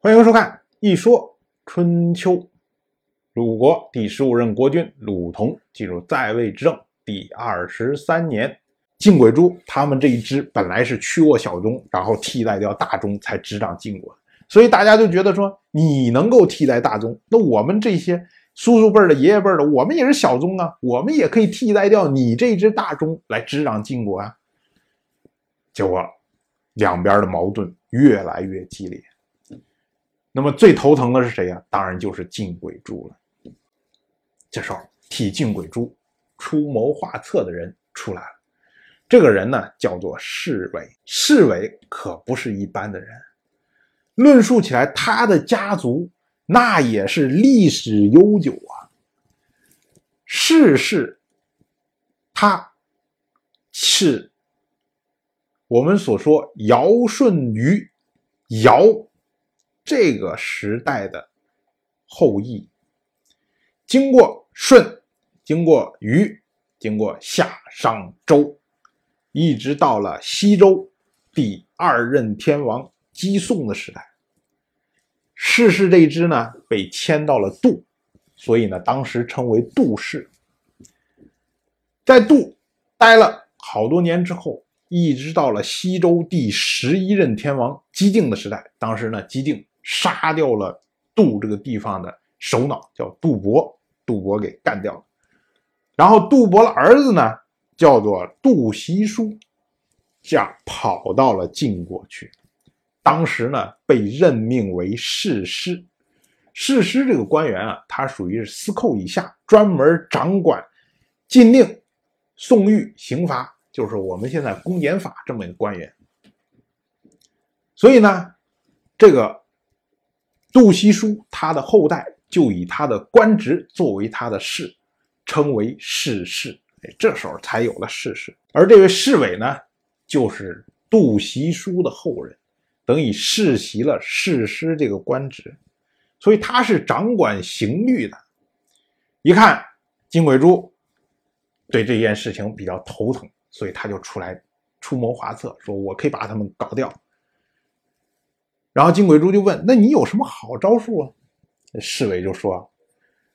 欢迎收看《一说春秋》。鲁国第十五任国君鲁同进入在位执政第二十三年，晋轨珠他们这一支本来是屈握小宗，然后替代掉大宗才执掌晋国，所以大家就觉得说你能够替代大宗，那我们这些叔叔辈的、爷爷辈的，我们也是小宗啊，我们也可以替代掉你这支大宗来执掌晋国啊。结果两边的矛盾越来越激烈。那么最头疼的是谁呀？当然就是晋轨珠了。这时候替晋轨珠出谋划策的人出来了，这个人呢叫做侍卫。侍卫可不是一般的人，论述起来，他的家族那也是历史悠久啊。世事，他是我们所说尧舜禹尧。这个时代的后裔，经过舜，经过禹，经过夏商周，一直到了西周第二任天王姬宋的时代。世氏这一支呢，被迁到了杜，所以呢，当时称为杜氏。在杜待了好多年之后，一直到了西周第十一任天王姬靖的时代。当时呢，姬靖。杀掉了杜这个地方的首脑，叫杜伯，杜伯给干掉了。然后杜伯的儿子呢，叫做杜袭书，这样跑到了晋国去。当时呢，被任命为士师。士师这个官员啊，他属于是司寇以下，专门掌管禁令、送狱、刑罚，就是我们现在公检法这么一个官员。所以呢，这个。杜希书他的后代就以他的官职作为他的氏，称为世氏。哎，这时候才有了世氏。而这位侍卫呢，就是杜袭书的后人，等于世袭了世师这个官职，所以他是掌管刑律的。一看金轨珠对这件事情比较头疼，所以他就出来出谋划策，说我可以把他们搞掉。然后金鬼珠就问：“那你有什么好招数啊？”侍卫就说：“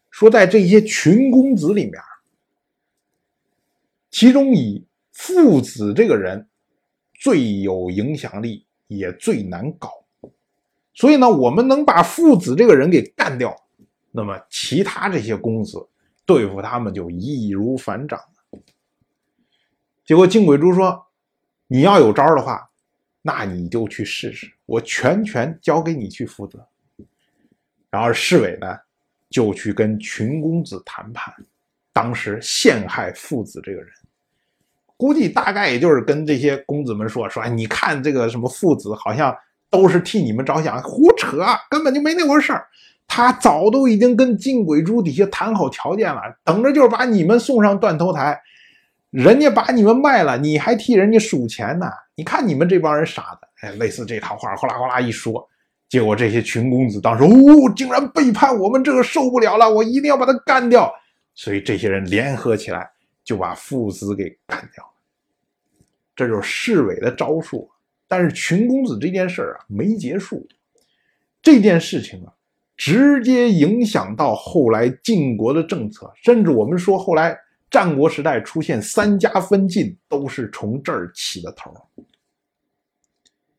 说在这些群公子里面，其中以父子这个人最有影响力，也最难搞。所以呢，我们能把父子这个人给干掉，那么其他这些公子对付他们就易如反掌。”结果金鬼珠说：“你要有招的话。”那你就去试试，我全权交给你去负责。然后侍卫呢，就去跟群公子谈判。当时陷害父子这个人，估计大概也就是跟这些公子们说说：“哎，你看这个什么父子，好像都是替你们着想，胡扯，根本就没那回事儿。他早都已经跟金鬼珠底下谈好条件了，等着就是把你们送上断头台。人家把你们卖了，你还替人家数钱呢。”你看你们这帮人傻的，哎，类似这套话，哗啦哗啦一说，结果这些群公子当时，哦，竟然背叛我们，这个受不了了，我一定要把他干掉。所以这些人联合起来，就把父子给干掉了。这就是侍卫的招数。但是群公子这件事啊，没结束。这件事情啊，直接影响到后来晋国的政策，甚至我们说后来。战国时代出现三家分晋，都是从这儿起的头。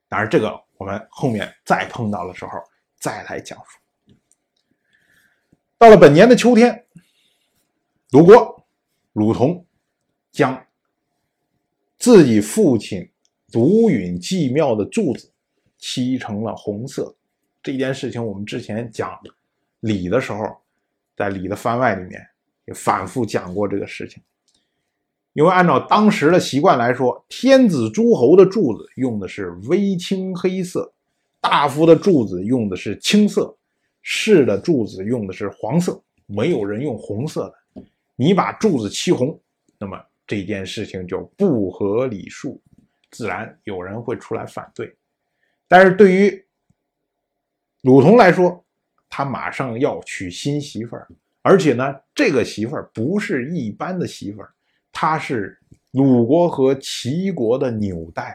当然，这个我们后面再碰到的时候再来讲述。到了本年的秋天，鲁国鲁同将自己父亲独允祭庙的柱子漆成了红色。这件事情我们之前讲礼的时候，在礼的番外里面。也反复讲过这个事情，因为按照当时的习惯来说，天子诸侯的柱子用的是微青黑色，大夫的柱子用的是青色，士的柱子用的是黄色，没有人用红色的。你把柱子漆红，那么这件事情就不合礼数，自然有人会出来反对。但是对于鲁同来说，他马上要娶新媳妇儿。而且呢，这个媳妇儿不是一般的媳妇儿，她是鲁国和齐国的纽带，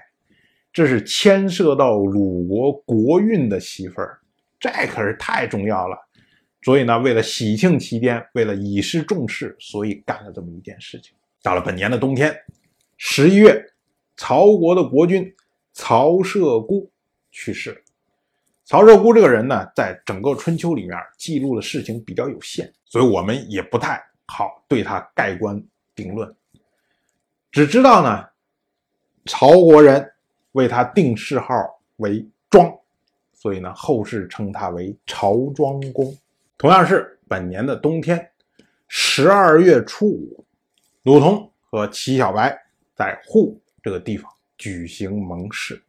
这是牵涉到鲁国国运的媳妇儿，这可是太重要了。所以呢，为了喜庆期间，为了以示重视，所以干了这么一件事情。到了本年的冬天，十一月，曹国的国君曹射孤去世。曹射孤这个人呢，在整个春秋里面记录的事情比较有限，所以我们也不太好对他盖棺定论。只知道呢，曹国人为他定谥号为庄，所以呢，后世称他为曹庄公。同样是本年的冬天，十二月初五，鲁同和齐小白在户这个地方举行盟誓。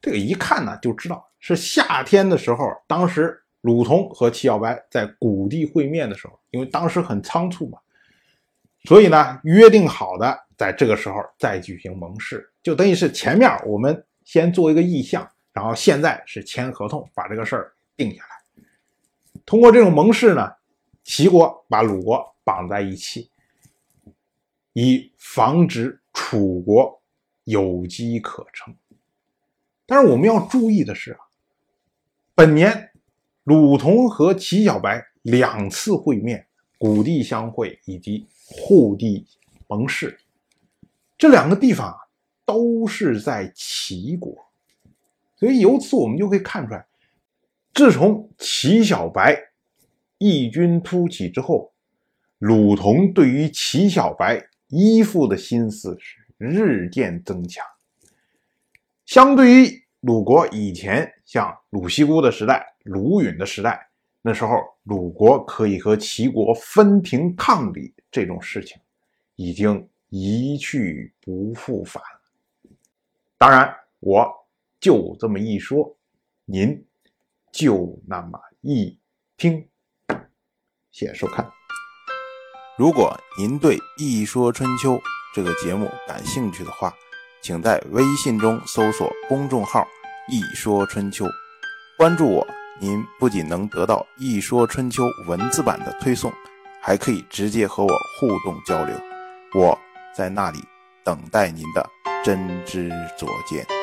这个一看呢，就知道是夏天的时候。当时鲁同和齐小白在谷地会面的时候，因为当时很仓促嘛，所以呢，约定好的在这个时候再举行盟誓，就等于是前面我们先做一个意向，然后现在是签合同，把这个事儿定下来。通过这种盟誓呢，齐国把鲁国绑在一起，以防止楚国有机可乘。但是我们要注意的是啊，本年鲁同和齐小白两次会面，谷地相会以及户地盟誓，这两个地方啊都是在齐国，所以由此我们就可以看出来。自从齐小白异军突起之后，鲁同对于齐小白依附的心思是日渐增强。相对于鲁国以前，像鲁西姑的时代、鲁允的时代，那时候鲁国可以和齐国分庭抗礼这种事情，已经一去不复返。当然，我就这么一说，您。就那么一听，谢谢收看。如果您对《一说春秋》这个节目感兴趣的话，请在微信中搜索公众号“一说春秋”，关注我。您不仅能得到《一说春秋》文字版的推送，还可以直接和我互动交流。我在那里等待您的真知灼见。